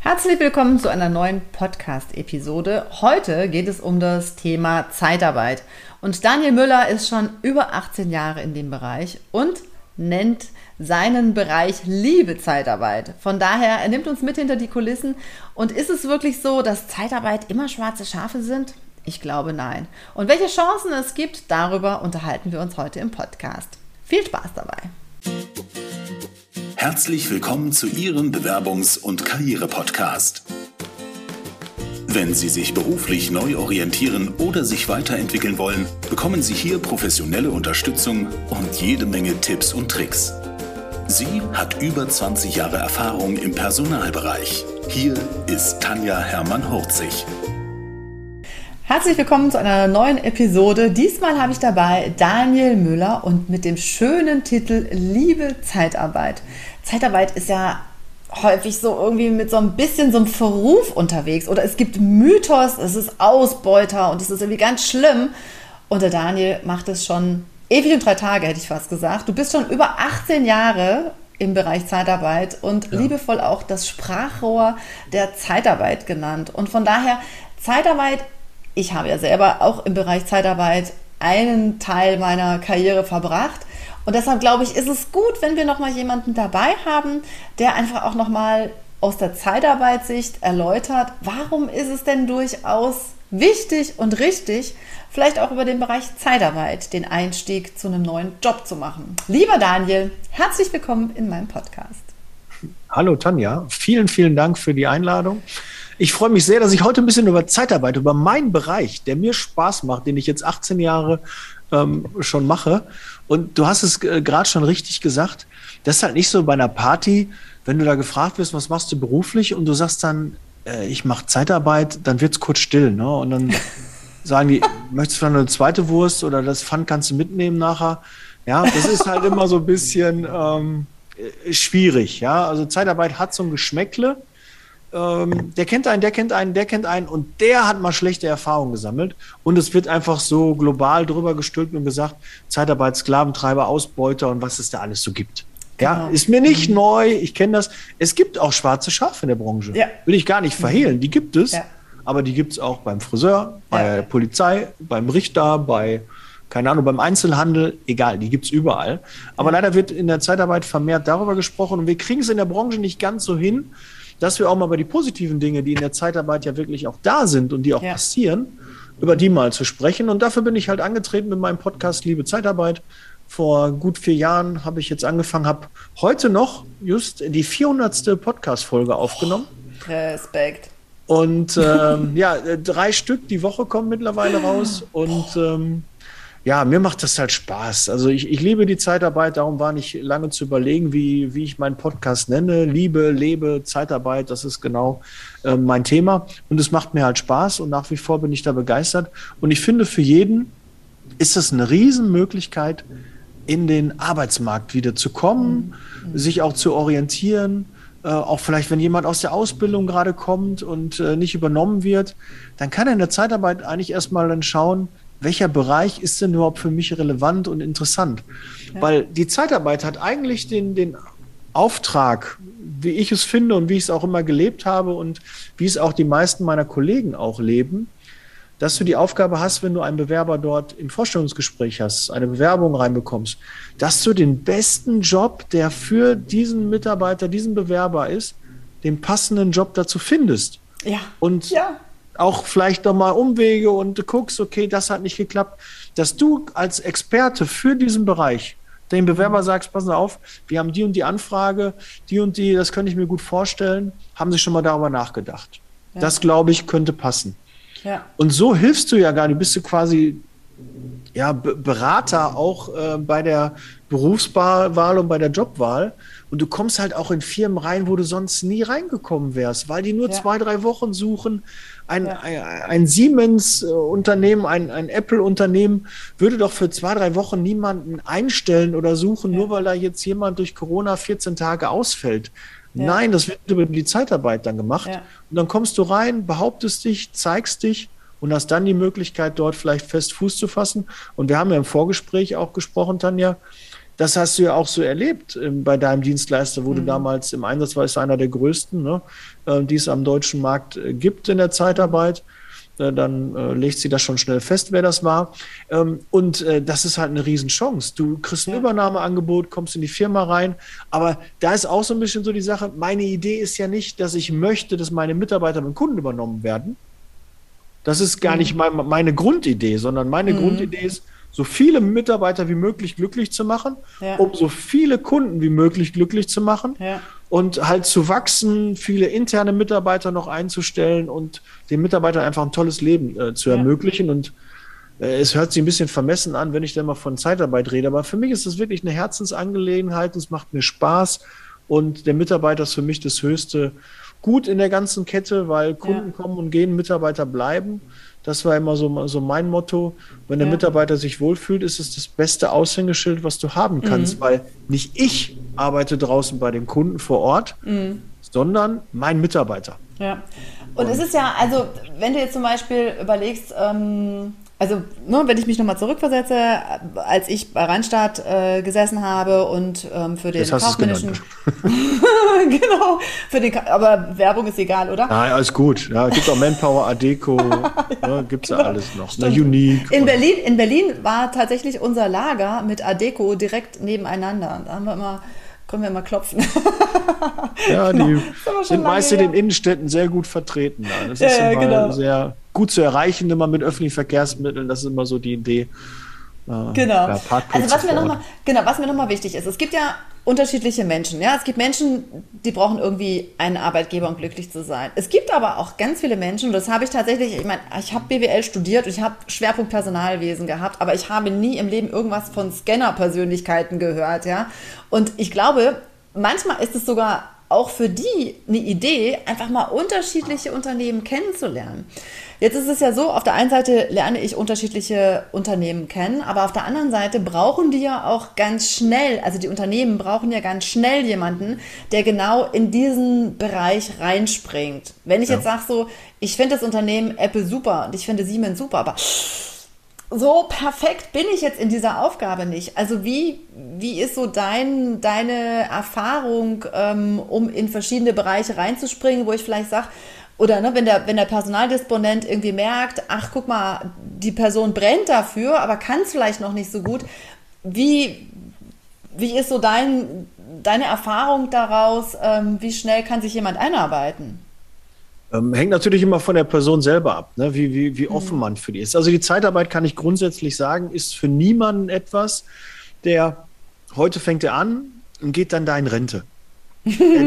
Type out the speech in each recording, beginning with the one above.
Herzlich willkommen zu einer neuen Podcast-Episode. Heute geht es um das Thema Zeitarbeit. Und Daniel Müller ist schon über 18 Jahre in dem Bereich und nennt seinen Bereich Liebe Zeitarbeit. Von daher, er nimmt uns mit hinter die Kulissen. Und ist es wirklich so, dass Zeitarbeit immer schwarze Schafe sind? Ich glaube nein. Und welche Chancen es gibt, darüber unterhalten wir uns heute im Podcast. Viel Spaß dabei. Herzlich willkommen zu Ihrem Bewerbungs- und Karriere-Podcast. Wenn Sie sich beruflich neu orientieren oder sich weiterentwickeln wollen, bekommen Sie hier professionelle Unterstützung und jede Menge Tipps und Tricks. Sie hat über 20 Jahre Erfahrung im Personalbereich. Hier ist Tanja Hermann-Hurzig. Herzlich willkommen zu einer neuen Episode. Diesmal habe ich dabei Daniel Müller und mit dem schönen Titel Liebe Zeitarbeit. Zeitarbeit ist ja häufig so irgendwie mit so ein bisschen so einem Verruf unterwegs oder es gibt Mythos, es ist Ausbeuter und es ist irgendwie ganz schlimm. Und der Daniel macht es schon ewig und drei Tage, hätte ich fast gesagt. Du bist schon über 18 Jahre im Bereich Zeitarbeit und ja. liebevoll auch das Sprachrohr der Zeitarbeit genannt. Und von daher, Zeitarbeit ich habe ja selber auch im Bereich Zeitarbeit einen Teil meiner Karriere verbracht. Und deshalb glaube ich, ist es gut, wenn wir nochmal jemanden dabei haben, der einfach auch nochmal aus der Zeitarbeitsicht erläutert, warum ist es denn durchaus wichtig und richtig, vielleicht auch über den Bereich Zeitarbeit den Einstieg zu einem neuen Job zu machen. Lieber Daniel, herzlich willkommen in meinem Podcast. Hallo Tanja, vielen, vielen Dank für die Einladung. Ich freue mich sehr, dass ich heute ein bisschen über Zeitarbeit, über meinen Bereich, der mir Spaß macht, den ich jetzt 18 Jahre ähm, schon mache. Und du hast es äh, gerade schon richtig gesagt. Das ist halt nicht so bei einer Party, wenn du da gefragt wirst, was machst du beruflich und du sagst dann, äh, ich mache Zeitarbeit, dann wird es kurz still. Ne? Und dann sagen die, möchtest du noch eine zweite Wurst oder das Pfand kannst du mitnehmen nachher? Ja, das ist halt immer so ein bisschen ähm, äh, schwierig. Ja, also Zeitarbeit hat so ein Geschmäckle ähm, der kennt einen, der kennt einen, der kennt einen und der hat mal schlechte Erfahrungen gesammelt. Und es wird einfach so global drüber gestülpt und gesagt, Zeitarbeit, Sklaventreiber, Ausbeuter und was es da alles so gibt. Ja, genau. ist mir nicht mhm. neu, ich kenne das. Es gibt auch schwarze Schafe in der Branche. Ja. Will ich gar nicht verhehlen, die gibt es. Ja. Aber die gibt es auch beim Friseur, bei ja. der Polizei, beim Richter, bei, keine Ahnung, beim Einzelhandel, egal, die gibt es überall. Aber leider wird in der Zeitarbeit vermehrt darüber gesprochen und wir kriegen es in der Branche nicht ganz so hin, dass wir auch mal über die positiven Dinge, die in der Zeitarbeit ja wirklich auch da sind und die auch ja. passieren, über die mal zu sprechen. Und dafür bin ich halt angetreten mit meinem Podcast Liebe Zeitarbeit. Vor gut vier Jahren habe ich jetzt angefangen, habe heute noch just die 400. Podcast-Folge aufgenommen. Respekt. Und ähm, ja, drei Stück die Woche kommen mittlerweile raus. Und ähm, ja, mir macht das halt Spaß. Also ich, ich liebe die Zeitarbeit, darum war nicht lange zu überlegen, wie, wie ich meinen Podcast nenne. Liebe, lebe, Zeitarbeit, das ist genau äh, mein Thema. Und es macht mir halt Spaß und nach wie vor bin ich da begeistert. Und ich finde, für jeden ist das eine Riesenmöglichkeit, in den Arbeitsmarkt wieder zu kommen, sich auch zu orientieren. Äh, auch vielleicht, wenn jemand aus der Ausbildung gerade kommt und äh, nicht übernommen wird, dann kann er in der Zeitarbeit eigentlich erstmal dann schauen, welcher Bereich ist denn überhaupt für mich relevant und interessant? Ja. Weil die Zeitarbeit hat eigentlich den, den Auftrag, wie ich es finde und wie ich es auch immer gelebt habe und wie es auch die meisten meiner Kollegen auch leben, dass du die Aufgabe hast, wenn du einen Bewerber dort im Vorstellungsgespräch hast, eine Bewerbung reinbekommst, dass du den besten Job, der für diesen Mitarbeiter, diesen Bewerber ist, den passenden Job dazu findest. Ja. Und ja auch vielleicht nochmal Umwege und du guckst, okay, das hat nicht geklappt, dass du als Experte für diesen Bereich dem Bewerber sagst, passen Sie auf, wir haben die und die Anfrage, die und die, das könnte ich mir gut vorstellen, haben Sie schon mal darüber nachgedacht. Ja. Das, glaube ich, könnte passen. Ja. Und so hilfst du ja gar nicht, bist du quasi ja, Berater auch äh, bei der Berufswahl und bei der Jobwahl. Und du kommst halt auch in Firmen rein, wo du sonst nie reingekommen wärst, weil die nur ja. zwei, drei Wochen suchen. Ein, ja. ein, ein Siemens-Unternehmen, ein, ein Apple-Unternehmen würde doch für zwei, drei Wochen niemanden einstellen oder suchen, ja. nur weil da jetzt jemand durch Corona 14 Tage ausfällt. Nein, das wird über die Zeitarbeit dann gemacht. Und dann kommst du rein, behauptest dich, zeigst dich und hast dann die Möglichkeit, dort vielleicht fest Fuß zu fassen. Und wir haben ja im Vorgespräch auch gesprochen, Tanja, das hast du ja auch so erlebt äh, bei deinem Dienstleister, wo mhm. du damals im Einsatz warst, einer der größten, ne, äh, die es am deutschen Markt äh, gibt in der Zeitarbeit. Äh, dann äh, legt sie das schon schnell fest, wer das war. Ähm, und äh, das ist halt eine Riesenchance. Du kriegst ein ja. Übernahmeangebot, kommst in die Firma rein. Aber da ist auch so ein bisschen so die Sache, meine Idee ist ja nicht, dass ich möchte, dass meine Mitarbeiter beim Kunden übernommen werden. Das ist gar mhm. nicht mein, meine Grundidee, sondern meine mhm. Grundidee ist, so viele Mitarbeiter wie möglich glücklich zu machen, ja. um so viele Kunden wie möglich glücklich zu machen ja. und halt zu wachsen, viele interne Mitarbeiter noch einzustellen und den Mitarbeitern einfach ein tolles Leben äh, zu ja. ermöglichen. Und äh, es hört sich ein bisschen vermessen an, wenn ich da mal von Zeitarbeit rede, aber für mich ist das wirklich eine Herzensangelegenheit, es macht mir Spaß und der Mitarbeiter ist für mich das höchste Gut in der ganzen Kette, weil Kunden kommen und gehen, Mitarbeiter bleiben. Das war immer so, so mein Motto. Wenn der ja. Mitarbeiter sich wohlfühlt, ist es das beste Aushängeschild, was du haben kannst, mhm. weil nicht ich arbeite draußen bei dem Kunden vor Ort, mhm. sondern mein Mitarbeiter. Ja. Und, Und es ist ja, also wenn du jetzt zum Beispiel überlegst, ähm, also ne, wenn ich mich nochmal zurückversetze, als ich bei Randstadt äh, gesessen habe und ähm, für den kaufmännischen, genau, für den, aber Werbung ist egal, oder? Nein, alles gut. Ja, gibt auch Manpower, Adeco, ja, ne, gibt es genau. ja alles noch. Ne, Unique. In Berlin, in Berlin war tatsächlich unser Lager mit Adeco direkt nebeneinander. Da haben wir immer können wir mal klopfen. ja, die genau. sind meist in den Innenstädten sehr gut vertreten. Das ist ja, immer genau. sehr gut zu erreichen, immer mit öffentlichen Verkehrsmitteln. Das ist immer so die Idee. Äh, genau. Ja, also was mir nochmal genau, was mir nochmal wichtig ist, es gibt ja unterschiedliche Menschen. Ja, es gibt Menschen, die brauchen irgendwie einen Arbeitgeber, um glücklich zu sein. Es gibt aber auch ganz viele Menschen, und das habe ich tatsächlich, ich meine, ich habe BWL studiert und ich habe Schwerpunkt Personalwesen gehabt, aber ich habe nie im Leben irgendwas von Scanner-Persönlichkeiten gehört. Ja, und ich glaube, manchmal ist es sogar auch für die eine Idee, einfach mal unterschiedliche Unternehmen kennenzulernen. Jetzt ist es ja so, auf der einen Seite lerne ich unterschiedliche Unternehmen kennen, aber auf der anderen Seite brauchen die ja auch ganz schnell, also die Unternehmen brauchen ja ganz schnell jemanden, der genau in diesen Bereich reinspringt. Wenn ich ja. jetzt sage so, ich finde das Unternehmen Apple super und ich finde Siemens super, aber so perfekt bin ich jetzt in dieser Aufgabe nicht. Also wie, wie ist so dein, deine Erfahrung, ähm, um in verschiedene Bereiche reinzuspringen, wo ich vielleicht sage, oder ne, wenn, der, wenn der Personaldisponent irgendwie merkt, ach guck mal, die Person brennt dafür, aber kann es vielleicht noch nicht so gut. Wie, wie ist so dein, deine Erfahrung daraus? Ähm, wie schnell kann sich jemand einarbeiten? Ähm, hängt natürlich immer von der Person selber ab, ne? wie, wie, wie offen mhm. man für die ist. Also die Zeitarbeit kann ich grundsätzlich sagen, ist für niemanden etwas, der heute fängt er an und geht dann da in Rente.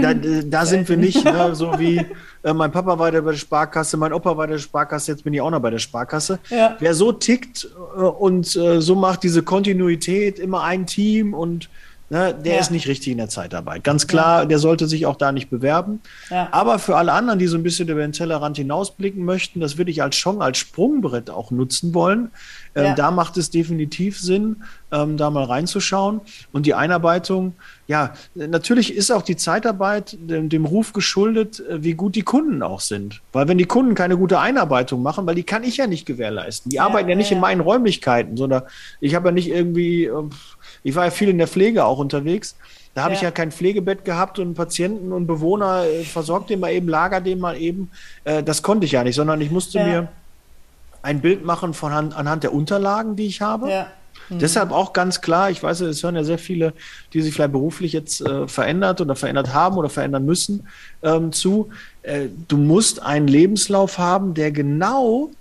Da, da sind wir nicht, ne? so wie äh, mein Papa war der bei der Sparkasse, mein Opa war der Sparkasse, jetzt bin ich auch noch bei der Sparkasse. Ja. Wer so tickt äh, und äh, so macht diese Kontinuität, immer ein Team und Ne, der ja. ist nicht richtig in der Zeitarbeit. Ganz klar, ja. der sollte sich auch da nicht bewerben. Ja. Aber für alle anderen, die so ein bisschen über den Tellerrand hinausblicken möchten, das würde ich als Chance, als Sprungbrett auch nutzen wollen. Ähm, da macht es definitiv Sinn, ähm, da mal reinzuschauen. Und die Einarbeitung, ja, natürlich ist auch die Zeitarbeit dem, dem Ruf geschuldet, äh, wie gut die Kunden auch sind. Weil wenn die Kunden keine gute Einarbeitung machen, weil die kann ich ja nicht gewährleisten. Die arbeiten ja nicht in meinen Räumlichkeiten, sondern ich habe ja nicht irgendwie. Äh, ich war ja viel in der Pflege auch unterwegs. Da habe ja. ich ja kein Pflegebett gehabt und Patienten und Bewohner äh, versorgt den mal eben, lager den mal eben. Äh, das konnte ich ja nicht, sondern ich musste ja. mir ein Bild machen von anhand der Unterlagen, die ich habe. Ja. Mhm. Deshalb auch ganz klar, ich weiß, es hören ja sehr viele, die sich vielleicht beruflich jetzt äh, verändert oder verändert haben oder verändern müssen, ähm, zu. Äh, du musst einen Lebenslauf haben, der genau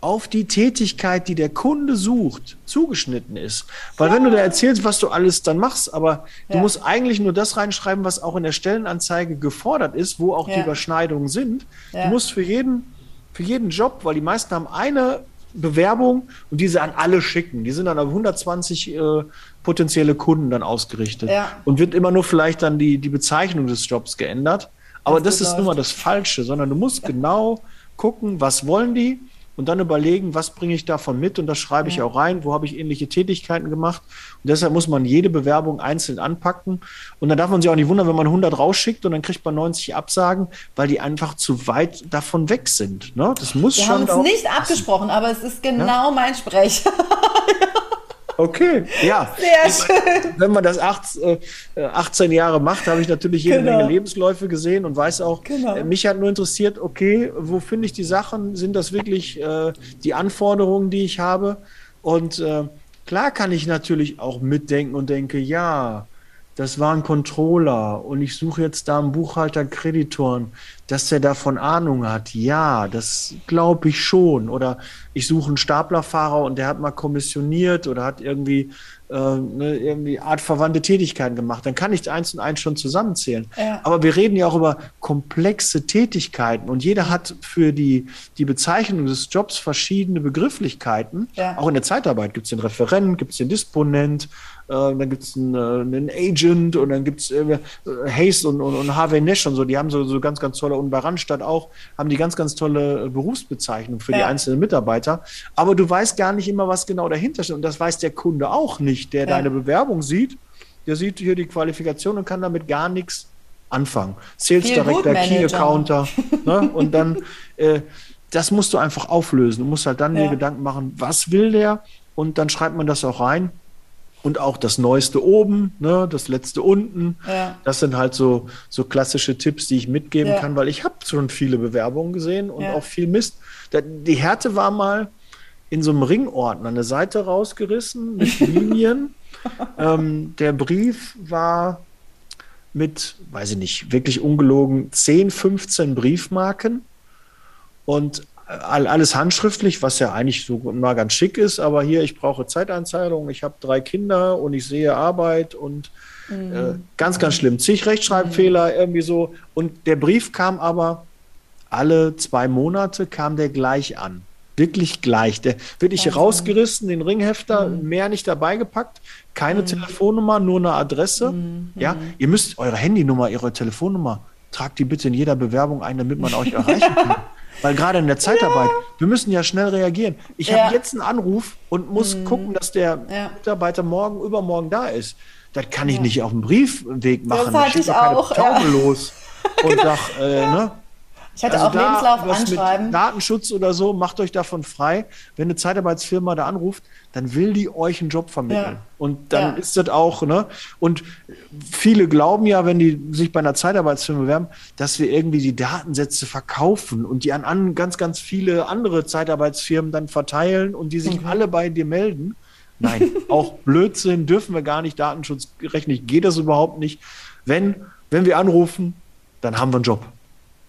auf die Tätigkeit, die der Kunde sucht, zugeschnitten ist. Weil ja. wenn du da erzählst, was du alles dann machst, aber ja. du musst eigentlich nur das reinschreiben, was auch in der Stellenanzeige gefordert ist, wo auch ja. die Überschneidungen sind. Du musst für jeden, für jeden Job, weil die meisten haben eine Bewerbung und diese an alle schicken. Die sind dann auf 120 äh, potenzielle Kunden dann ausgerichtet. Und wird immer nur vielleicht dann die, die Bezeichnung des Jobs geändert. Aber das, das ist nun mal das Falsche, sondern du musst genau gucken, was wollen die, und dann überlegen, was bringe ich davon mit und das schreibe ich auch rein, wo habe ich ähnliche Tätigkeiten gemacht. Und deshalb muss man jede Bewerbung einzeln anpacken. Und dann darf man sich auch nicht wundern, wenn man 100 rausschickt und dann kriegt man 90 Absagen, weil die einfach zu weit davon weg sind. Ne? Das muss Wir schon. Wir haben uns nicht abgesprochen, aber es ist genau ja? mein Sprech. Okay, ja. Sehr schön. Wenn man das acht, äh, 18 Jahre macht, habe ich natürlich jede Genau. Menge Lebensläufe gesehen und weiß auch, Genau. äh, mich hat nur interessiert, okay, wo finde ich die Sachen? Sind das wirklich äh, die Anforderungen, die ich habe? Und äh, klar kann ich natürlich auch mitdenken und denke, ja, das war ein Controller und ich suche jetzt da einen Buchhalter Kreditoren, dass der davon Ahnung hat. Ja, das glaube ich schon. Oder ich suche einen Staplerfahrer und der hat mal kommissioniert oder hat irgendwie, äh, ne, irgendwie artverwandte Tätigkeiten gemacht. Dann kann ich eins und eins schon zusammenzählen. Ja. Aber wir reden ja auch über komplexe Tätigkeiten und jeder hat für die, die Bezeichnung des Jobs verschiedene Begrifflichkeiten. Ja. Auch in der Zeitarbeit gibt es den Referent, gibt es den Disponent, dann gibt es einen, äh, einen Agent und dann gibt es äh, Hayes und, und, und Harvey Nash und so, die haben so, so ganz, ganz tolle, und bei Randstadt auch, haben die ganz, ganz tolle äh, Berufsbezeichnung für die Ja. einzelnen Mitarbeiter. Aber du weißt gar nicht immer, was genau dahinter steht und das weiß der Kunde auch nicht, der Ja. deine Bewerbung sieht. Der sieht hier die Qualifikation und kann damit gar nichts anfangen. Sales Viel Director. Key Accounter. ne? Und dann, äh, das musst du einfach auflösen. Du musst halt dann Ja. dir Gedanken machen, was will der? Und dann schreibt man das auch rein. Und auch das Neueste oben, ne, das Letzte unten. Ja. Das sind halt so, so klassische Tipps, die ich mitgeben Ja. kann, weil ich habe schon viele Bewerbungen gesehen und Ja. auch viel Mist. Die Härte war mal in so einem Ringordner eine Seite rausgerissen mit Linien. ähm, der Brief war mit, weiß ich nicht, wirklich ungelogen 10, 15 Briefmarken und alles handschriftlich, was ja eigentlich so mal ganz schick ist, aber hier, ich brauche Zeiteinzahlung, ich habe drei Kinder und ich sehe Arbeit und äh, ganz, ganz schlimm. Zig Rechtschreibfehler, irgendwie so. Und der Brief kam aber alle zwei Monate kam der gleich an. Wirklich gleich. Der wirklich Wahnsinn. rausgerissen, den Ringhefter, mehr nicht dabei gepackt, keine Telefonnummer, nur eine Adresse. Ja, ihr müsst eure Handynummer, ihre Telefonnummer, tragt die bitte in jeder Bewerbung ein, damit man euch erreichen kann. Weil gerade in der Zeitarbeit, wir müssen ja schnell reagieren. Ich Ja. habe jetzt einen Anruf und muss gucken, dass der Ja. Mitarbeiter morgen, übermorgen da ist. Das kann ich nicht auf dem Briefweg machen. hatte schick ich keine auch, Taube ja. los und sag, äh, ne? Ich hatte Also auch Lebenslauf was mit anschreiben. Datenschutz oder so, macht euch davon frei. Wenn eine Zeitarbeitsfirma da anruft, dann will die euch einen Job vermitteln. Ja. Und dann Ja. ist das auch, ne? Und viele glauben ja, wenn die sich bei einer Zeitarbeitsfirma bewerben, dass wir irgendwie die Datensätze verkaufen und die an, an ganz, ganz viele andere Zeitarbeitsfirmen dann verteilen und die sich alle bei dir melden. Nein, auch Blödsinn dürfen wir gar nicht, datenschutzrechtlich geht das überhaupt nicht. Wenn, wenn wir anrufen, dann haben wir einen Job.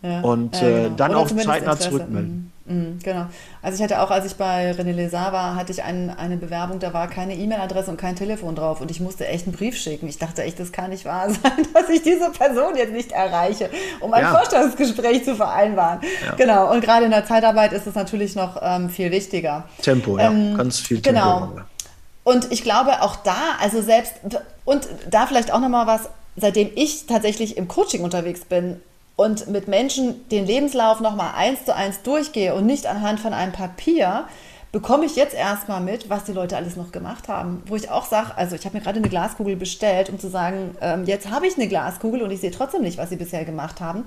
Ja, Und, äh, dann Oder auch zeitnah Interesse. zurückmelden. Mhm, mhm, genau. Also ich hatte auch, als ich bei René Lézard war, hatte ich ein, eine Bewerbung, da war keine E-Mail-Adresse und kein Telefon drauf und ich musste echt einen Brief schicken. Ich dachte echt, das kann nicht wahr sein, dass ich diese Person jetzt nicht erreiche, um ein Ja. Vorstellungsgespräch zu vereinbaren. Genau. Und gerade in der Zeitarbeit ist es natürlich noch ähm, viel wichtiger. Tempo, ja. Ähm, Ganz viel Tempo. genau. Und ich glaube auch da, also selbst, und da vielleicht auch nochmal was, seitdem ich tatsächlich im Coaching unterwegs bin und mit Menschen den Lebenslauf nochmal eins zu eins durchgehe und nicht anhand von einem Papier, bekomme ich jetzt erstmal mit, was die Leute alles noch gemacht haben. Wo ich auch sage, also ich habe mir gerade eine Glaskugel bestellt, um zu sagen, ähm, jetzt habe ich eine Glaskugel und ich sehe trotzdem nicht, was sie bisher gemacht haben,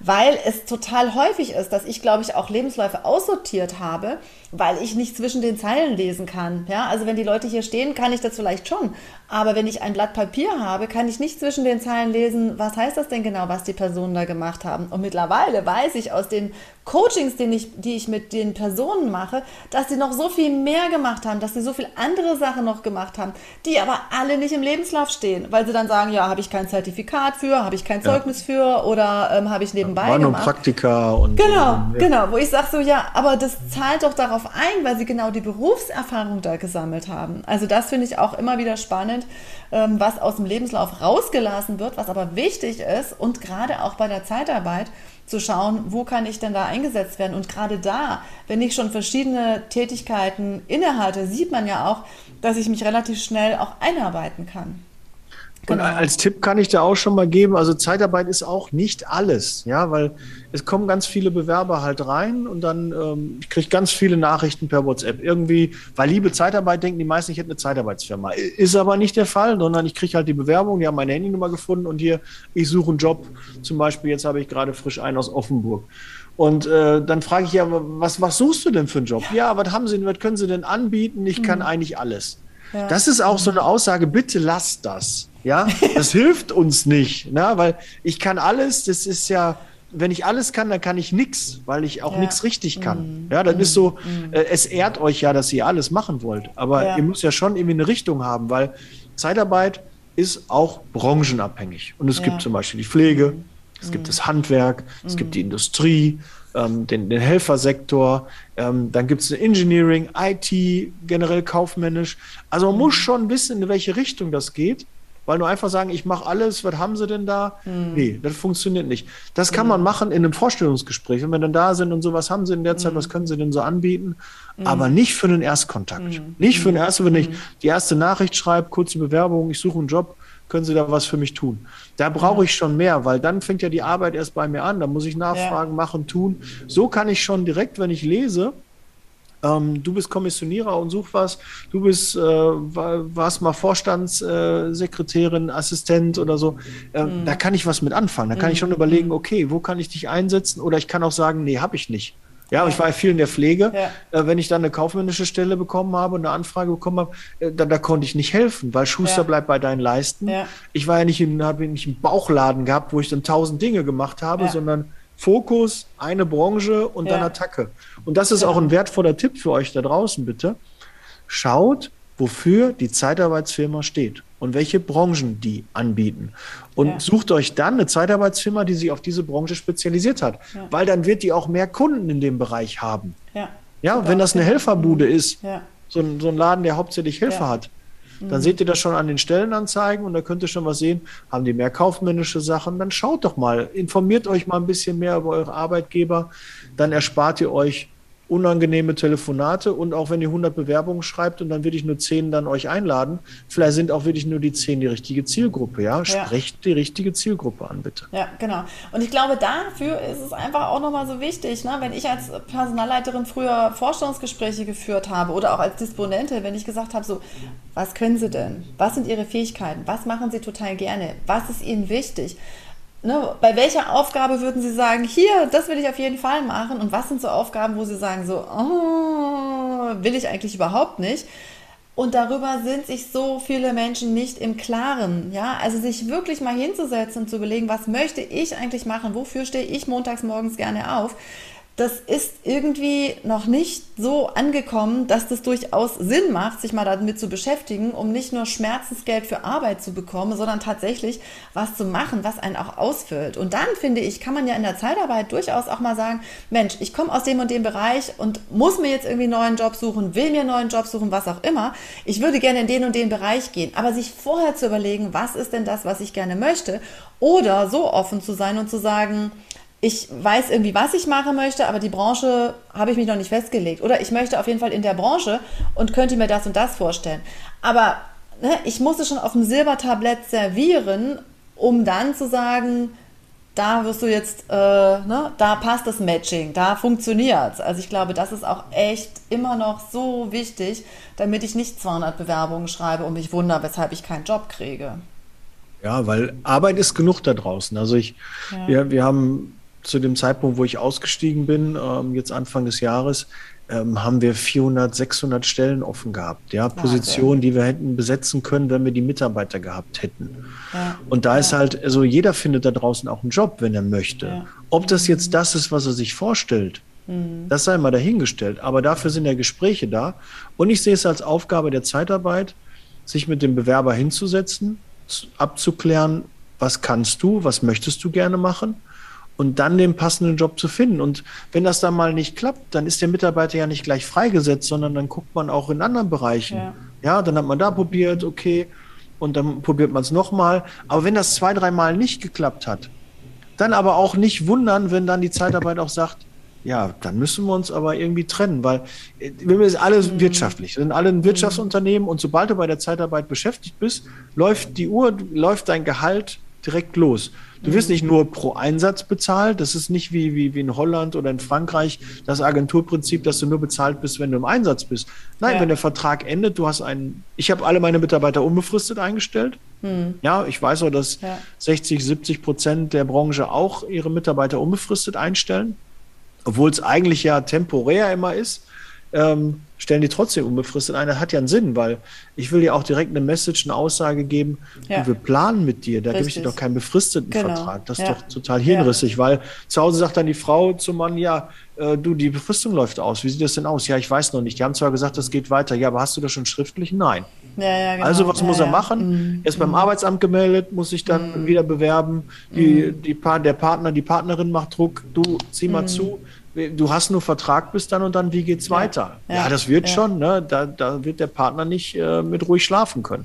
weil es total häufig ist, dass ich, glaube ich, auch Lebensläufe aussortiert habe, weil ich nicht zwischen den Zeilen lesen kann. Ja, also wenn die Leute hier stehen, kann ich das vielleicht schon. Aber wenn ich ein Blatt Papier habe, kann ich nicht zwischen den Zeilen lesen, was heißt das denn genau, was die Personen da gemacht haben. Und mittlerweile weiß ich aus den Coachings, den ich, die ich mit den Personen mache, dass sie noch so viel mehr gemacht haben, dass sie so viel andere Sachen noch gemacht haben, die aber alle nicht im Lebenslauf stehen, weil sie dann sagen, ja, habe ich kein Zertifikat für, habe ich kein Zeugnis für oder ähm, habe ich nebenbei War nur gemacht. Praktika und Genau, ähm, ja. genau, wo ich sage so, ja, aber das zahlt doch darauf ein, weil sie genau die Berufserfahrung da gesammelt haben. Also das finde ich auch immer wieder spannend, ähm, was aus dem Lebenslauf rausgelassen wird, was aber wichtig ist und gerade auch bei der Zeitarbeit zu schauen, wo kann ich denn da eingesetzt werden. Und gerade da, wenn ich schon verschiedene Tätigkeiten innehalte, sieht man ja auch, dass ich mich relativ schnell auch einarbeiten kann. Und als Tipp kann ich da auch schon mal geben, also Zeitarbeit ist auch nicht alles, ja, weil es kommen ganz viele Bewerber halt rein und dann, ähm, ich kriege ganz viele Nachrichten per WhatsApp. Irgendwie, weil liebe Zeitarbeit denken die meisten, ich hätte eine Zeitarbeitsfirma. Ist aber nicht der Fall, sondern ich kriege halt die Bewerbung, die haben meine Handynummer gefunden und hier, ich suche einen Job. Zum Beispiel, jetzt habe ich gerade frisch einen aus Offenburg. Und äh, dann frage ich ja, was, was suchst du denn für einen Job? Ja, was haben Sie, was können Sie denn anbieten? Ich kann eigentlich alles. Ja. Das ist auch so eine Aussage, bitte lasst das. Ja, das hilft uns nicht, ne? weil ich kann alles, das ist ja, wenn ich alles kann, dann kann ich nichts, weil ich auch ja. nichts richtig kann. Mhm. Ja, das mhm. ist so, mhm. äh, es ehrt euch ja, dass ihr alles machen wollt, aber ja. ihr müsst ja schon irgendwie eine Richtung haben, weil Zeitarbeit ist auch branchenabhängig. Und es ja. gibt zum Beispiel die Pflege, es gibt mhm. das Handwerk, es gibt die mhm. Industrie, ähm, den, den Helfersektor, ähm, dann gibt es Engineering, IT, generell kaufmännisch. Also man muss schon wissen, in welche Richtung das geht weil nur einfach sagen, ich mache alles, was haben sie denn da? Mhm. Nee, das funktioniert nicht. Das kann mhm. man machen in einem Vorstellungsgespräch, wenn wir dann da sind und so, was haben sie in der Zeit, mhm. was können sie denn so anbieten? Mhm. Aber nicht für den Erstkontakt. Mhm. Nicht für den ersten, wenn ich die erste Nachricht schreibe, kurze Bewerbung, ich suche einen Job, können Sie da was für mich tun? Da brauche ich schon mehr, weil dann fängt ja die Arbeit erst bei mir an. Da muss ich nachfragen, ja. machen, tun. So kann ich schon direkt, wenn ich lese, ähm, du bist Kommissionierer und such was, du bist, äh, warst mal Vorstandssekretärin, äh, Assistent oder so, äh, mhm. da kann ich was mit anfangen. Da kann mhm. ich schon überlegen, mhm. okay, wo kann ich dich einsetzen? Oder ich kann auch sagen, nee, habe ich nicht. Ja, ja, ich war ja viel in der Pflege. Ja. Äh, wenn ich dann eine kaufmännische Stelle bekommen habe und eine Anfrage bekommen habe, äh, da, da konnte ich nicht helfen, weil Schuster ja. bleibt bei deinen Leisten. Ich war ja nicht habe nicht einen Bauchladen gehabt, wo ich dann tausend Dinge gemacht habe, sondern Fokus, eine Branche und ja. dann Attacke. Und das ist ja. auch ein wertvoller Tipp für euch da draußen, bitte. Schaut, wofür die Zeitarbeitsfirma steht und welche Branchen die anbieten. Und ja. sucht euch dann eine Zeitarbeitsfirma, die sich auf diese Branche spezialisiert hat, weil dann wird die auch mehr Kunden in dem Bereich haben. Ja, ja wenn das eine Helferbude ist, so ein, so, ein, Laden, der hauptsächlich Helfer hat, dann seht ihr das schon an den Stellenanzeigen und da könnt ihr schon was sehen. Haben die mehr kaufmännische Sachen? Dann schaut doch mal, informiert euch mal ein bisschen mehr über eure Arbeitgeber. Dann erspart ihr euch unangenehme Telefonate und auch wenn ihr 100 Bewerbungen schreibt und dann würde ich nur 10 dann euch einladen, vielleicht sind auch wirklich nur die 10 die richtige Zielgruppe, ja? Sprecht ja. die richtige Zielgruppe an, bitte. Ja, genau. Und ich glaube, dafür ist es einfach auch nochmal so wichtig, ne? wenn ich als Personalleiterin früher Vorstellungsgespräche geführt habe oder auch als Disponente, wenn ich gesagt habe, so, was können Sie denn? Was sind Ihre Fähigkeiten? Was machen Sie total gerne? Was ist Ihnen wichtig? Ne, bei welcher Aufgabe würden Sie sagen, hier, das will ich auf jeden Fall machen? Und was sind so Aufgaben, wo Sie sagen, so, oh, will ich eigentlich überhaupt nicht? Und darüber sind sich so viele Menschen nicht im Klaren. Ja, also sich wirklich mal hinzusetzen und zu überlegen, was möchte ich eigentlich machen? Wofür stehe ich montags morgens gerne auf? Das ist irgendwie noch nicht so angekommen, dass das durchaus Sinn macht, sich mal damit zu beschäftigen, um nicht nur Schmerzensgeld für Arbeit zu bekommen, sondern tatsächlich was zu machen, was einen auch ausfüllt. Und dann finde ich, kann man ja in der Zeitarbeit durchaus auch mal sagen, Mensch, ich komme aus dem und dem Bereich und muss mir jetzt irgendwie einen neuen Job suchen, will mir einen neuen Job suchen, was auch immer. Ich würde gerne in den und den Bereich gehen, aber sich vorher zu überlegen, was ist denn das, was ich gerne möchte, oder so offen zu sein und zu sagen, ich weiß irgendwie, was ich machen möchte, aber die Branche habe ich mich noch nicht festgelegt. Oder ich möchte auf jeden Fall in der Branche und könnte mir das und das vorstellen. Aber ne, ich muss es schon auf dem Silbertablett servieren, um dann zu sagen, da wirst du jetzt, äh, ne, da passt das Matching, da funktioniert es. Also ich glaube, das ist auch echt immer noch so wichtig, damit ich nicht 200 Bewerbungen schreibe und mich wundere, weshalb ich keinen Job kriege. Ja, weil Arbeit ist genug da draußen. Also ich, ja. wir, wir haben zu dem Zeitpunkt, wo ich ausgestiegen bin, ähm, jetzt Anfang des Jahres, ähm, haben wir 400, 600 Stellen offen gehabt. Ja, Positionen, die wir hätten besetzen können, wenn wir die Mitarbeiter gehabt hätten. Ja. Und da ja. ist halt, also jeder findet da draußen auch einen Job, wenn er möchte. Ja. Ob das jetzt das ist, was er sich vorstellt, mhm. das sei mal dahingestellt. Aber dafür sind ja Gespräche da. Und ich sehe es als Aufgabe der Zeitarbeit, sich mit dem Bewerber hinzusetzen, abzuklären, was kannst du, was möchtest du gerne machen und dann den passenden Job zu finden. Und wenn das dann mal nicht klappt, dann ist der Mitarbeiter ja nicht gleich freigesetzt, sondern dann guckt man auch in anderen Bereichen. Ja, ja dann hat man da probiert, okay, und dann probiert man es nochmal. Aber wenn das zwei, dreimal nicht geklappt hat, dann aber auch nicht wundern, wenn dann die Zeitarbeit auch sagt, ja, dann müssen wir uns aber irgendwie trennen, weil äh, wir sind alle mhm. wirtschaftlich, wir sind alle ein Wirtschaftsunternehmen und sobald du bei der Zeitarbeit beschäftigt bist, läuft die Uhr, läuft dein Gehalt direkt los. Du wirst nicht nur pro Einsatz bezahlt. Das ist nicht wie, wie, wie in Holland oder in Frankreich das Agenturprinzip, dass du nur bezahlt bist, wenn du im Einsatz bist. Nein, ja. wenn der Vertrag endet, du hast einen. Ich habe alle meine Mitarbeiter unbefristet eingestellt. Hm. Ja, ich weiß auch, dass ja. 60, 70 Prozent der Branche auch ihre Mitarbeiter unbefristet einstellen, obwohl es eigentlich ja temporär immer ist. Ähm, stellen die trotzdem unbefristet ein. Das hat ja einen Sinn, weil ich will ja auch direkt eine Message, eine Aussage geben, ja. wir planen mit dir, da gebe ich dir doch keinen befristeten genau. Vertrag. Das ist ja. doch total hirnrissig, ja. weil zu Hause sagt dann die Frau zum Mann, ja, äh, du, die Befristung läuft aus. Wie sieht das denn aus? Ja, ich weiß noch nicht. Die haben zwar gesagt, das geht weiter. Ja, aber hast du das schon schriftlich? Nein. Genau. Also was muss er machen? Mhm. Er ist beim mhm. Arbeitsamt gemeldet, muss sich dann mhm. wieder bewerben. Die, mhm. die der Partner, die Partnerin macht Druck. Du, zieh mal mhm. zu du hast nur Vertrag bis dann und dann, wie geht's ja. weiter? Ja, ja das wird ja. schon, ne? da, da wird der Partner nicht äh, mit ruhig schlafen können.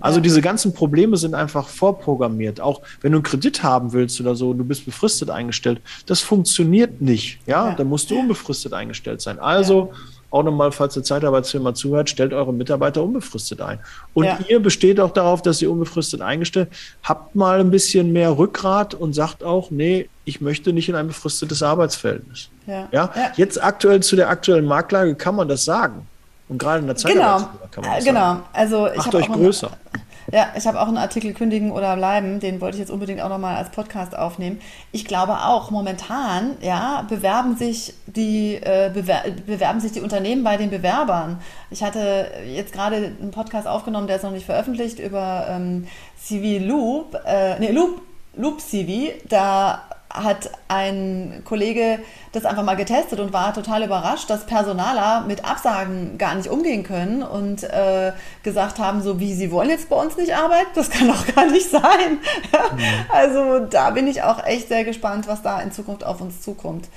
Also diese ganzen Probleme sind einfach vorprogrammiert. Auch wenn du einen Kredit haben willst oder so, du bist befristet eingestellt, das funktioniert nicht. Ja, da musst du unbefristet eingestellt sein. Also auch nochmal, falls eine Zeitarbeitsfirma zuhört, stellt eure Mitarbeiter unbefristet ein. Und ja. ihr besteht auch darauf, dass ihr unbefristet eingestellt habt mal ein bisschen mehr Rückgrat und sagt auch, nee, ich möchte nicht in ein befristetes Arbeitsverhältnis. Ja. ja? ja. Jetzt aktuell zu der aktuellen Marktlage kann man das sagen. Und gerade in der Zeitarbeitsfirma genau. kann man das genau. sagen. Also ich Macht euch größer. Eine, ja, ich habe auch einen Artikel Kündigen oder Bleiben, den wollte ich jetzt unbedingt auch nochmal als Podcast aufnehmen. Ich glaube auch, momentan, ja, bewerben sich die, äh, bewer bewerben sich die Unternehmen bei den Bewerbern. Ich hatte jetzt gerade einen Podcast aufgenommen, der ist noch nicht veröffentlicht, über ähm, CV Loop, äh, nee, Loop, Loop CV. Da hat ein Kollege das einfach mal getestet und war total überrascht, dass Personaler mit Absagen gar nicht umgehen können und äh, gesagt haben, so wie sie wollen jetzt bei uns nicht arbeiten, das kann doch gar nicht sein. Mhm. Also da bin ich auch echt sehr gespannt, was da in Zukunft auf uns zukommt.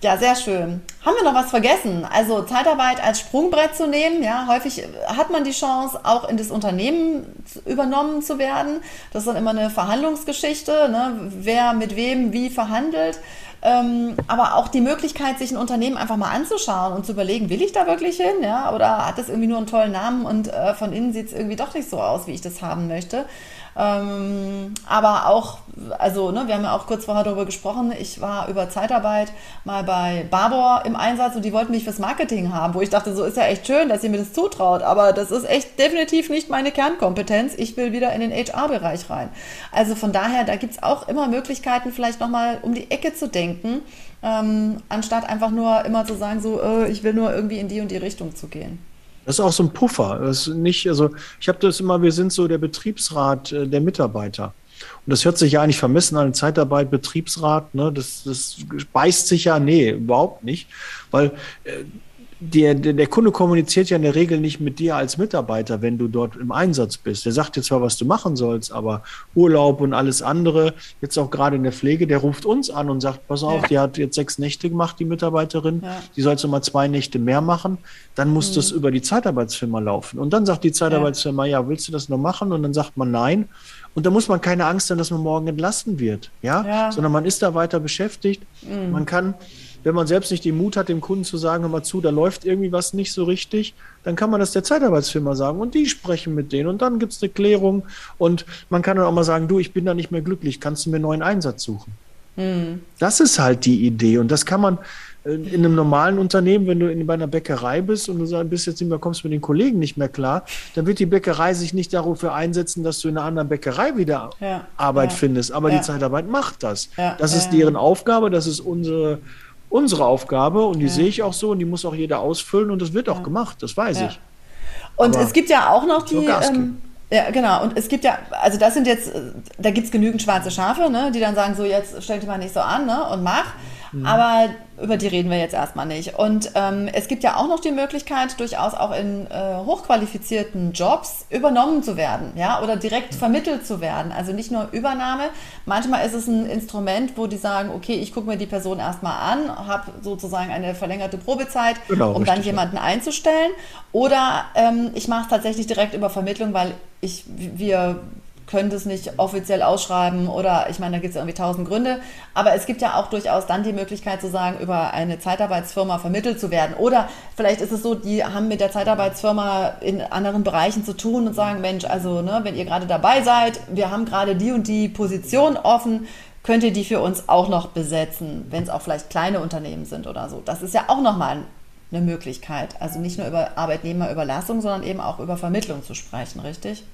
Ja, sehr schön. Haben wir noch was vergessen? Also Zeitarbeit als Sprungbrett zu nehmen. Ja, häufig hat man die Chance, auch in das Unternehmen übernommen zu werden. Das ist dann immer eine Verhandlungsgeschichte, ne? wer mit wem wie verhandelt. Ähm, aber auch die Möglichkeit, sich ein Unternehmen einfach mal anzuschauen und zu überlegen, will ich da wirklich hin? Ja? Oder hat das irgendwie nur einen tollen Namen und äh, von innen sieht es irgendwie doch nicht so aus, wie ich das haben möchte. Ähm, aber auch, also ne, wir haben ja auch kurz vorher darüber gesprochen, ich war über Zeitarbeit mal bei Barbour im Einsatz und die wollten mich fürs Marketing haben, wo ich dachte, so ist ja echt schön, dass ihr mir das zutraut, aber das ist echt definitiv nicht meine Kernkompetenz. Ich will wieder in den HR-Bereich rein. Also von daher, da gibt es auch immer Möglichkeiten, vielleicht nochmal um die Ecke zu denken, ähm, anstatt einfach nur immer zu sagen, so, äh, ich will nur irgendwie in die und die Richtung zu gehen. Das ist auch so ein Puffer. Das ist nicht, also ich habe das immer, wir sind so der Betriebsrat äh, der Mitarbeiter. Und das hört sich ja eigentlich vermessen an Zeitarbeit, Betriebsrat, ne? Das, das beißt sich ja, nee, überhaupt nicht. Weil äh, der, der, der Kunde kommuniziert ja in der Regel nicht mit dir als Mitarbeiter, wenn du dort im Einsatz bist. Der sagt dir zwar, was du machen sollst, aber Urlaub und alles andere, jetzt auch gerade in der Pflege, der ruft uns an und sagt, pass auf, ja. die hat jetzt sechs Nächte gemacht, die Mitarbeiterin, ja. die sollst du mal zwei Nächte mehr machen, dann muss mhm. das über die Zeitarbeitsfirma laufen. Und dann sagt die Zeitarbeitsfirma, ja. ja, willst du das noch machen? Und dann sagt man nein. Und da muss man keine Angst haben, dass man morgen entlassen wird, ja, sondern man ist da weiter beschäftigt. Mhm. Man kann wenn man selbst nicht den Mut hat, dem Kunden zu sagen, hör mal zu, da läuft irgendwie was nicht so richtig, dann kann man das der Zeitarbeitsfirma sagen und die sprechen mit denen und dann gibt es eine Klärung und man kann dann auch mal sagen, du, ich bin da nicht mehr glücklich, kannst du mir einen neuen Einsatz suchen? Mhm. Das ist halt die Idee und das kann man äh, in einem normalen Unternehmen, wenn du in, bei einer Bäckerei bist und du bist jetzt nicht mehr, kommst mit den Kollegen nicht mehr klar, dann wird die Bäckerei sich nicht dafür einsetzen, dass du in einer anderen Bäckerei wieder ja, Arbeit ja, findest. Aber ja. die Zeitarbeit macht das. das ist deren Aufgabe, das ist unsere unsere Aufgabe und die ja. sehe ich auch so und die muss auch jeder ausfüllen und das wird auch gemacht, das weiß ich. Und Aber es gibt ja auch noch die. Ähm, ja, genau. Und es gibt ja, also das sind jetzt, äh, da gibt es genügend schwarze Schafe, ne, die dann sagen, so jetzt stell dich mal nicht so an ne, und mach. Mhm. Aber über die reden wir jetzt erstmal nicht. Und ähm, es gibt ja auch noch die Möglichkeit, durchaus auch in äh, hochqualifizierten Jobs übernommen zu werden, ja, oder direkt mhm. vermittelt zu werden. Also nicht nur Übernahme. Manchmal ist es ein Instrument, wo die sagen, okay, ich gucke mir die Person erstmal an, habe sozusagen eine verlängerte Probezeit, genau, um richtig, dann jemanden ja. einzustellen. Oder ähm, ich mache es tatsächlich direkt über Vermittlung, weil ich, wir können das nicht offiziell ausschreiben oder ich meine, da gibt es irgendwie tausend Gründe. Aber es gibt ja auch durchaus dann die Möglichkeit zu sagen, über eine Zeitarbeitsfirma vermittelt zu werden. Oder vielleicht ist es so, die haben mit der Zeitarbeitsfirma in anderen Bereichen zu tun und sagen, Mensch, also ne, wenn ihr gerade dabei seid, wir haben gerade die und die Position offen, könnt ihr die für uns auch noch besetzen, wenn es auch vielleicht kleine Unternehmen sind oder so. Das ist ja auch nochmal eine Möglichkeit. Also nicht nur über Arbeitnehmerüberlassung, sondern eben auch über Vermittlung zu sprechen, richtig?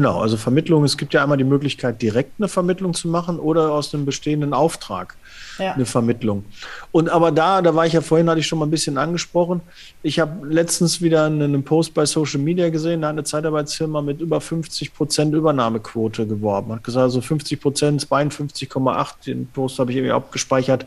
Genau, also Vermittlung, es gibt ja einmal die Möglichkeit, direkt eine Vermittlung zu machen oder aus einem bestehenden Auftrag ja. eine Vermittlung. Und aber da, da war ich ja vorhin, hatte ich schon mal ein bisschen angesprochen. Ich habe letztens wieder einen Post bei Social Media gesehen, da hat eine Zeitarbeitsfirma mit über 50 Prozent Übernahmequote geworben. Hat gesagt, also 50 Prozent, 52,8, den Post habe ich irgendwie abgespeichert,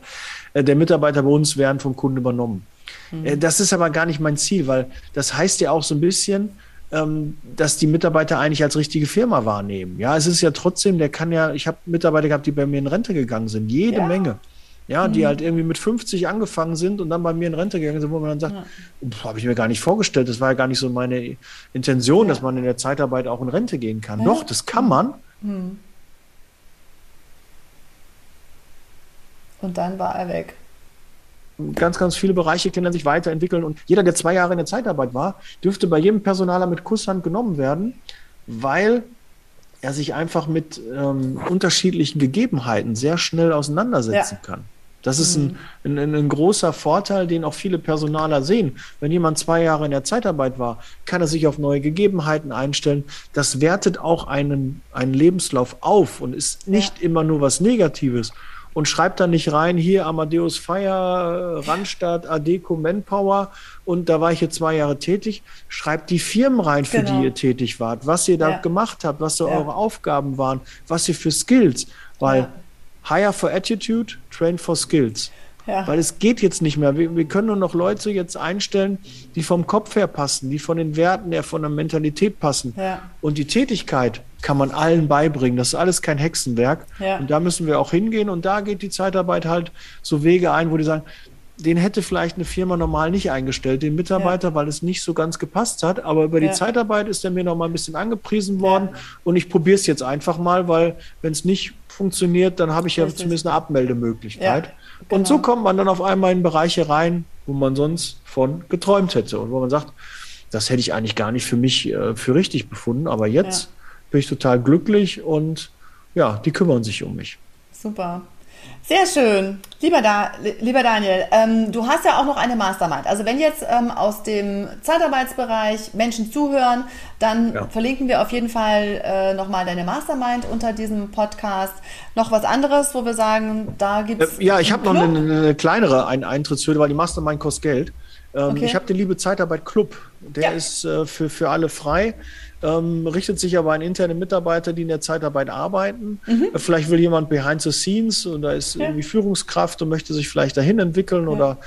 äh, der Mitarbeiter bei uns werden vom Kunden übernommen. Mhm. Das ist aber gar nicht mein Ziel, weil das heißt ja auch so ein bisschen, ähm, dass die Mitarbeiter eigentlich als richtige Firma wahrnehmen. Ja, es ist ja trotzdem, der kann ja, ich habe Mitarbeiter gehabt, die bei mir in Rente gegangen sind, jede ja. Menge ja, mhm. die halt irgendwie mit 50 angefangen sind und dann bei mir in Rente gegangen sind, wo man dann sagt, ja. habe ich mir gar nicht vorgestellt, das war ja gar nicht so meine Intention, ja. dass man in der Zeitarbeit auch in Rente gehen kann. Ja. Doch, das kann man. Mhm. Und dann war er weg. Ganz, ganz viele Bereiche können sich weiterentwickeln und jeder, der zwei Jahre in der Zeitarbeit war, dürfte bei jedem Personaler mit Kusshand genommen werden, weil er sich einfach mit ähm, unterschiedlichen Gegebenheiten sehr schnell auseinandersetzen ja. kann. Das ist ein, mhm. ein, ein, großer Vorteil, den auch viele Personaler sehen. Wenn jemand zwei Jahre in der Zeitarbeit war, kann er sich auf neue Gegebenheiten einstellen. Das wertet auch einen, einen Lebenslauf auf und ist nicht ja. immer nur was Negatives und schreibt dann nicht rein, hier Amadeus Fire, Randstadt, Adeco, Manpower und da war ich jetzt zwei Jahre tätig. Schreibt die Firmen rein, für genau. die ihr tätig wart, was ihr da ja. gemacht habt, was so ja. eure Aufgaben waren, was ihr für Skills, weil ja. Hire for Attitude, Train for Skills. Ja. Weil es geht jetzt nicht mehr. Wir, wir, können nur noch Leute jetzt einstellen, die vom Kopf her passen, die von den Werten her, von der Mentalität passen. Ja. Und die Tätigkeit kann man allen beibringen. Das ist alles kein Hexenwerk. Ja. Und da müssen wir auch hingehen. Und da geht die Zeitarbeit halt so Wege ein, wo die sagen, den hätte vielleicht eine Firma normal nicht eingestellt, den Mitarbeiter, ja. weil es nicht so ganz gepasst hat. Aber über die ja. Zeitarbeit ist er mir noch mal ein bisschen angepriesen worden. Ja. Und ich probiere es jetzt einfach mal, weil wenn es nicht funktioniert, dann habe ich ja zumindest eine Abmeldemöglichkeit. Genau. Und so kommt man dann auf einmal in Bereiche rein, wo man sonst von geträumt hätte und wo man sagt, das hätte ich eigentlich gar nicht für mich äh, für richtig befunden, aber jetzt bin ich total glücklich und ja, die kümmern sich um mich. Super. Sehr schön. Lieber, da, lieber Daniel, ähm, du hast ja auch noch eine Mastermind. Also wenn jetzt ähm, aus dem Zeitarbeitsbereich Menschen zuhören, dann ja. verlinken wir auf jeden Fall äh, nochmal deine Mastermind unter diesem Podcast. Noch was anderes, wo wir sagen, da gibt es. Äh, ja, ich habe noch eine, eine, kleinere Eintrittshürde, weil die Mastermind kostet Geld. Ähm, okay. Ich habe den Liebe Zeitarbeit Club. Der ja. ist äh, für, für alle frei ähm, richtet sich aber an interne Mitarbeiter, die in der Zeitarbeit arbeiten. Mhm. Vielleicht will jemand behind the scenes oder ist ja. irgendwie Führungskraft und möchte sich vielleicht dahin entwickeln ja. oder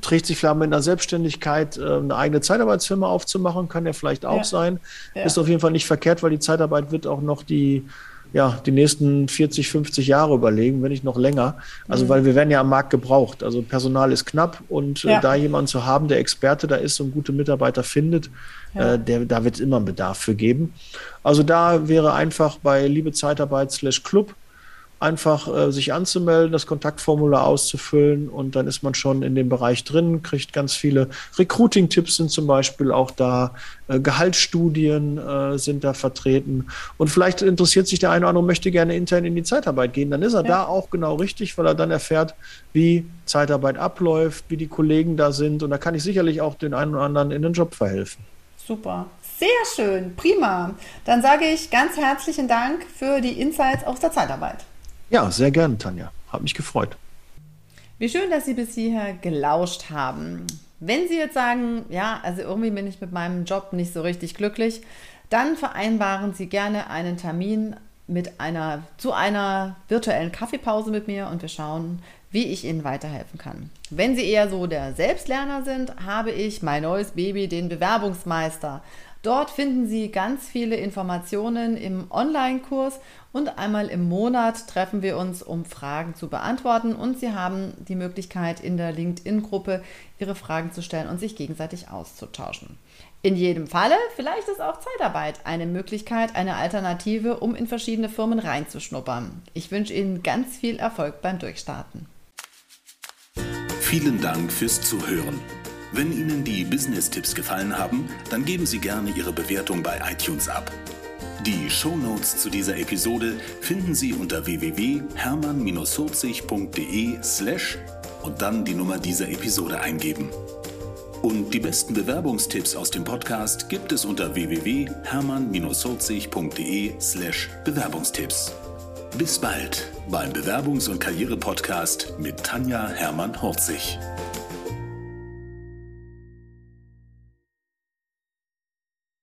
trägt sich vielleicht mit einer Selbstständigkeit äh, eine eigene Zeitarbeitsfirma aufzumachen, kann ja vielleicht auch ja. sein. Ist auf jeden Fall nicht verkehrt, weil die Zeitarbeit wird auch noch die ja, die nächsten 40, 50 Jahre überlegen, wenn nicht noch länger. Also, mhm. weil wir werden ja am Markt gebraucht. Also Personal ist knapp und äh, ja. da jemanden zu haben, der Experte da ist und gute Mitarbeiter findet, ja. äh, der, da wird es immer einen Bedarf für geben. Also da wäre einfach bei Liebe Zeitarbeit slash Club einfach äh, sich anzumelden, das Kontaktformular auszufüllen und dann ist man schon in dem Bereich drin, kriegt ganz viele Recruiting-Tipps sind zum Beispiel auch da, äh, Gehaltsstudien äh, sind da vertreten und vielleicht interessiert sich der eine oder andere, möchte gerne intern in die Zeitarbeit gehen, dann ist er ja. da auch genau richtig, weil er dann erfährt, wie Zeitarbeit abläuft, wie die Kollegen da sind und da kann ich sicherlich auch den einen oder anderen in den Job verhelfen. Super. Sehr schön, prima. Dann sage ich ganz herzlichen Dank für die Insights aus der Zeitarbeit. Ja, sehr gerne, Tanja. Hat mich gefreut. Wie schön, dass Sie bis hierher gelauscht haben. Wenn Sie jetzt sagen, ja, also irgendwie bin ich mit meinem Job nicht so richtig glücklich, dann vereinbaren Sie gerne einen Termin mit einer, zu einer virtuellen Kaffeepause mit mir und wir schauen, wie ich Ihnen weiterhelfen kann. Wenn Sie eher so der Selbstlerner sind, habe ich mein neues Baby, den Bewerbungsmeister. Dort finden Sie ganz viele Informationen im Online-Kurs und einmal im Monat treffen wir uns, um Fragen zu beantworten und Sie haben die Möglichkeit in der LinkedIn-Gruppe Ihre Fragen zu stellen und sich gegenseitig auszutauschen. In jedem Falle, vielleicht ist auch Zeitarbeit eine Möglichkeit, eine Alternative, um in verschiedene Firmen reinzuschnuppern. Ich wünsche Ihnen ganz viel Erfolg beim Durchstarten. Vielen Dank fürs Zuhören. Wenn Ihnen die Business-Tipps gefallen haben, dann geben Sie gerne Ihre Bewertung bei iTunes ab. Die Show Notes zu dieser Episode finden Sie unter www.hermann-40.de slash und dann die Nummer dieser Episode eingeben. Und die besten Bewerbungstipps aus dem Podcast gibt es unter www.hermann-holzig.de slash Bewerbungstipps. Bis bald beim Bewerbungs- und Karriere-Podcast mit Tanja Hermann-Horzig.